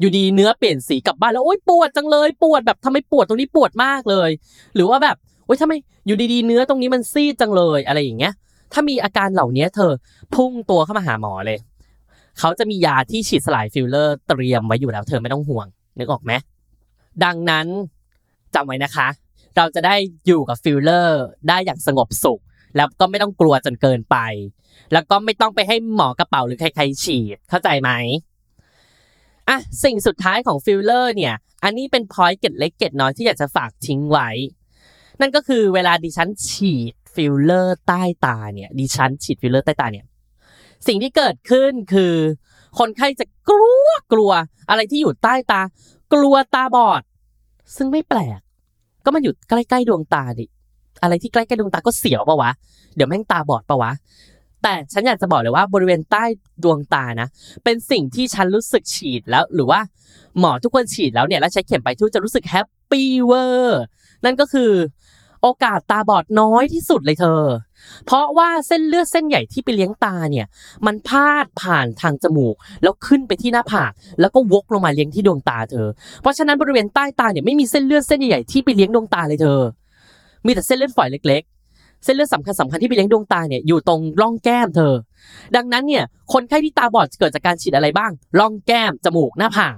อยู่ดีเนื้อเปลี่ยนสีกลับบ้านแล้วโอ๊ยปวดจังเลยปวดแบบทำไมปวดตรงนี้ปวดมากเลย หรือว่าแบบโอ๊ยทำไมอยู่ดีๆ เนื้อตรงนี้มันซีดจังเลยอะไรอย่างเงี้ย ถ้ามีอาการเหล่านี้เธอพุ่งตัวเข้ามาหาหมอเลย เขาจะมียาที่ฉีดสลายฟิลเลอร์เตรียมไว้อยู่แล้ว เธอไม่ต้องห่วง นึกออกไหมดังนั้นจำไว้นะคะ เราจะได้อยู่กับฟิลเลอร์ได้อย่างสงบสุข แล้วก็ไม่ต้องกลัวจนเกินไป แล้วก็ไม่ต้องไปให้หมอกระเป๋าหรือใครๆฉีดเข้าใจไหมอะสิ่งสุดท้ายของฟิลเลอร์เนี่ย อันนี้เป็น point เกร็ดเล็กเกร็ดน้อยที่อยากจะฝากทิ้งไว้ นั่นก็คือเวลาดิฉันฉีดฟิลเลอร์ใต้ตาเนี่ยดิฉันฉีดฟิลเลอร์ใต้ตาเนี่ย สิ่งที่เกิดขึ้นคือ คนไข้จะกลัวกลัว อะไรที่อยู่ใต้ตา กลัวตาบอด ซึ่งไม่แปลก ก็มันอยู่ใกล้ๆดวงตาดิอะไรที่ใกล้ๆดวงตาก็เสียวปะวะเดี๋ยวแม่งตาบอดปะวะแต่ฉันอยากจะบอกเลยว่าบริเวณใต้ดวงตานะ เป็นสิ่งที่ฉันรู้สึกฉีดแล้ว หรือว่าหมอทุกคนฉีดแล้วเนี่ยแล้วใช้เข็มไปทุกจะรู้สึกแฮปปี้เวอร์นั่นก็คือ โอกาสตาบอดน้อยที่สุดเลยเธอ เพราะว่าเส้นเลือดเส้นใหญ่ที่ไปเลี้ยงตาเนี่ย มันพาดผ่านทางจมูก แล้วขึ้นไปที่หน้าผาก แล้วก็วกลงมาเลี้ยงที่ดวงตาเธอ เพราะฉะนั้นบริเวณใต้ตาเนี่ยไม่มีเส้นเลือดเส้นใหญ่ที่ไปเลี้ยงดวงตาเลยเธอ มีแต่เส้นเลือดฝอยเล็กๆเส้นเลือดสำคัญสำคัญที่ไปเลี้ยงดวงตาเนี่ยอยู่ตรงร่องแก้มเธอ ดังนั้นเนี่ยคนไข้ที่ตาบอดเกิดจากการฉีดอะไรบ้าง ร่องแก้ม จมูก หน้าผาก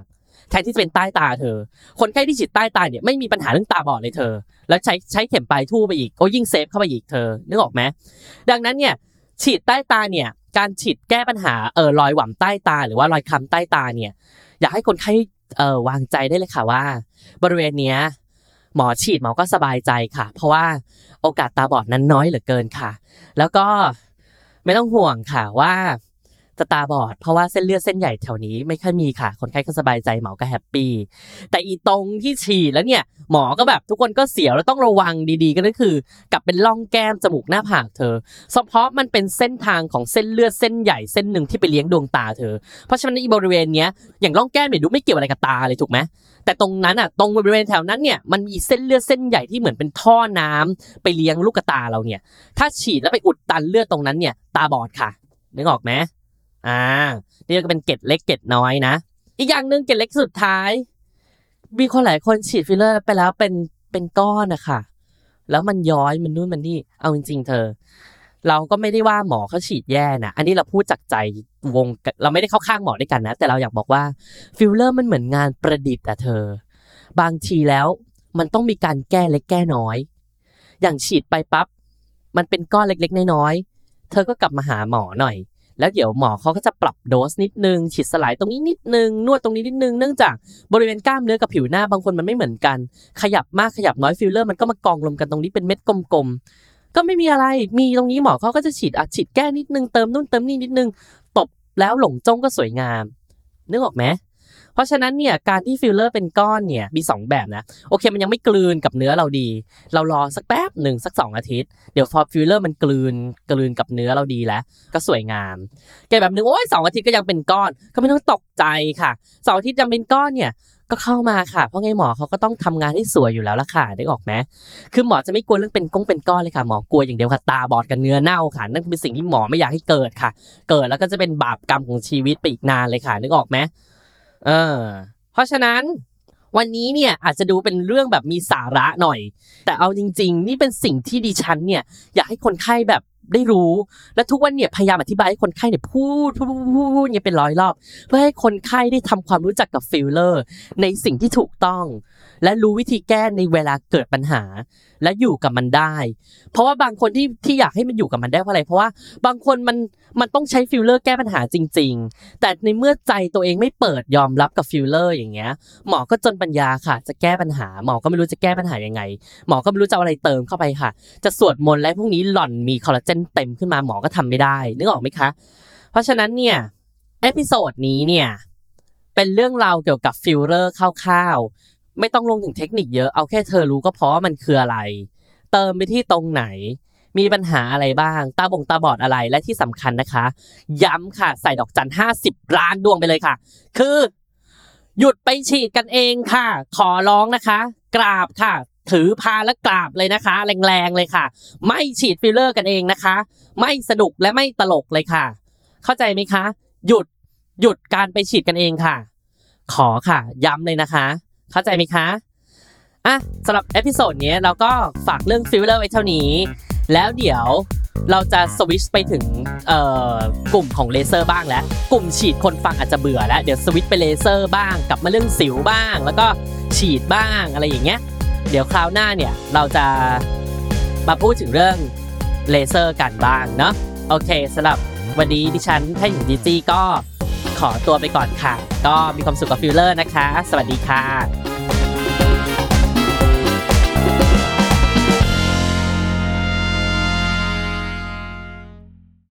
แทนที่จะเป็นใต้ตาเธอ คนไข้ที่ฉีดใต้ตาเนี่ยไม่มีปัญหาเรื่องตาบอดเลยเธอ แล้วใช้ใช้เข็มปลายทู่ไปอีกโอ้ยิ่ง safe เข้าไปอีกเธอนึกออกไหมดังนั้นเนี่ยฉีดใต้ตาเนี่ยการฉีดแก้ปัญหาเออรอยหว่ำใต้ตา หรือว่ารอยคล้ำใต้ตาเนี่ย อยากให้คนไข้เออวางใจได้เลยค่ะว่า บริเวณเนี้ยหมอฉีดหมอก็สบายใจค่ะ เพราะว่าโอกาสตาบอดนั้นน้อยเหลือเกินค่ะ แล้วก็ไม่ต้องห่วงค่ะว่า จะตาบอด เพราะว่าเส้นเลือดเส้นใหญ่แถวนี้ไม่ค่อยมีค่ะ คนไข้ก็สบายใจหมอก็ happyแต่อีตรงที่ฉีดแล้วเนี่ย หมอก็แบบทุกคนก็เสียวแล้วต้องระวังดีๆ ก็คือ กลับเป็นร่องแก้มจมูกหน้าผากเธอเฉพาะมันเป็นเส้นทางของเส้นเลือดเส้นใหญ่เส้นหนึ่งที่ไปเลี้ยงดวงตาเธอ เพราะฉะนั้นอีบริเวณเนี้ยอย่างร่องแก้มเนี่ยดูไม่เกี่ยวอะไรกับตาเลยถูกไหมแต่ตรงนั้นอะตรงบริเวณแถวนั้นเนี่ยมันมีเส้นเลือดเส้นใหญ่ที่เหมือนเป็นท่อน้ำไปเลี้ยงลูกตาเราเนี่ย ถ้าฉีดแล้วไปอุดตันเลือดตรงนั้นเนี่ย ตาบอดค่ะนึกออกไหม อ่า นี่ก็เป็นเกร็ดเล็กเกร็ดน้อยนะ อีกอย่างหนึ่งเกร็ดเล็กสุดท้าย มีคนหลายคนฉีดฟิลเลอร์ไปแล้วเป็นเป็นก้อนนะคะแล้วมันย้อยมันนู่นมันนี่ เอาจริงๆเธอ เราก็ไม่ได้ว่าหมอเขาฉีดแย่นะ อันนี้เราพูดจากใจจริง เราไม่ได้เข้าข้างหมอด้วยกันนะ แต่เราอยากบอกว่าฟิลเลอร์มันเหมือนงานประดิษฐ์อะเธอ บางทีแล้วมันต้องมีการแก้เล็กแก้น้อย อย่างฉีดไปปั๊บ มันเป็นก้อนเล็กๆ น้อยๆ เธอก็กลับมาหาหมอหน่อย แล้วเดี๋ยวหมอเขาก็จะปรับโดสนิดนึง ฉีดสลายตรงนี้นิดนึง นวดตรงนี้นิดนึง เนื่องจากบริเวณกล้ามเนื้อกับผิวหน้าบางคนมันไม่เหมือนกัน ขยับมากขยับน้อยฟิลเลอร์มันก็มากองรวมกันตรงนี้เป็นเม็ดกลมๆ ก็ไม่มีอะไร มีตรงนี้หมอเขาก็จะฉีดอะฉีดแก้นิดนึง เติมนู่นเติมนี่นิดนึง จบแล้วหลงจ้งก็สวยงาม นึกออกไหม เพราะฉะนั้นเนี่ยการที่ฟิลเลอร์เป็นก้อนเนี่ยมี 2 แบบนะโอเคมันยังไม่กลืนกับเนื้อเราดี เรารอสักแป๊บหนึ่งสัก 2 อาทิตย์ เดี๋ยวพอฟิลเลอร์มันกลืนกลืนกับเนื้อเราดีแล้ว ก็สวยงามอีกแบบหนึ่งโอ้ยสองอาทิตย์ก็ยังเป็นก้อน ก็ไม่ต้องตกใจค่ะสองอาทิตย์ยังเป็นก้อนเนี่ยก็เข้ามาค่ะ เพราะไงหมอเขาก็ต้องทำงานให้สวยอยู่แล้วล่ะค่ะนึกออกไหมคือหมอจะไม่กลัวเรื่องเป็นก้งเป็นก้อนเลยค่ะ หมอกลัวอย่างเดียวค่ะ ตาบอดกับเนื้อเน่าค่ะ นั่นเป็นสิ่งที่หมอไม่อยากให้เกิดค่ะ เกิดแล้วก็จะเป็นบาปกรรมของชีวิตไปอีกนานเลยค่ะนึกออกไหม เออ เพราะฉะนั้นวันนี้เนี่ยอาจจะดูเป็นเรื่องแบบมีสาระหน่อย แต่เอาจริง ๆ นี่เป็นสิ่งที่ดิฉันเนี่ยอยากให้คนไข้แบบได้รู้ และทุกวันเนี่ยพยายามอธิบายให้คนไข้เนี่ยพูดพูดพูดพูดเนี่ยเป็นร้อยรอบ เพื่อให้คนไข้ได้ทำความรู้จักกับฟิลเลอร์ ในสิ่งที่ถูกต้อง และรู้วิธีแก้ในเวลาเกิดปัญหา และอยู่กับมันได้ เพราะว่าบางคนที่ที่อยากให้มันอยู่กับมันได้เพราะอะไร เพราะว่าบางคนมันมันต้องใช้ฟิลเลอร์แก้ปัญหาจริง ๆ แต่ในเมื่อใจตัวเองไม่เปิดยอมรับกับฟิลเลอร์อย่างเงี้ย หมอก็จนปัญญาค่ะ จะแก้ปัญหา หมอก็ไม่รู้จะแก้ปัญหายังไง หมอก็ไม่รู้จะเอาอะไรเติมเข้าไปค่ะ จะสวดมนต์และพวกนี้หล่อนมีคอลลาเจนเต็มขึ้นมาหมอก็ทำไม่ได้ นึกออกไหมคะ เพราะฉะนั้นเนี่ย episode นี้เนี่ยเป็นเรื่องราวเกี่ยวกับฟิลเลอร์คร่าวๆ ไม่ต้องลงถึงเทคนิคเยอะเอาแค่เธอรู้ก็พอว่ามันคืออะไร เติมไปที่ตรงไหน มีปัญหาอะไรบ้าง ตาบงตาบอดอะไรและที่สำคัญนะคะ ย้ำค่ะ ใส่ดอกจันห้าสิบล้านดวงไปเลยค่ะ คือ หยุดไปฉีดกันเองค่ะ ขอร้องนะคะ กราบค่ะ ถือพานและกราบเลยนะคะ แรงๆเลยค่ะ ไม่ฉีดฟิลเลอร์กันเองนะคะ ไม่สนุกและไม่ตลกเลยค่ะ เข้าใจไหมคะ หยุดหยุดการไปฉีดกันเองค่ะ ขอค่ะ ย้ำเลยนะคะ เข้าใจไหมคะอะสำหรับ episode นี้เราก็ฝากเรื่องฟิลเลอร์ไว้เท่านี้ แล้วเดี๋ยวเราจะสวิชไปถึงเอ่อกลุ่มของเลเซอร์บ้างแล้ว กลุ่มฉีดคนฟังอาจจะเบื่อแล้ว เดี๋ยวสวิตช์ไปเลเซอร์บ้าง กลับมาเรื่องสิวบ้าง แล้วก็ฉีดบ้างอะไรอย่างเงี้ย เดี๋ยวคราวหน้าเนี่ยเราจะมาพูดถึงเรื่องเลเซอร์กันบ้างเนาะ โอเคสำหรับวันนี้ดิฉันแพทย์หญิงจีจี้ก็ ขอตัวไปก่อนค่ะ ก็มีความสุขกับฟิลเลอร์นะคะ สวัสดีค่ะ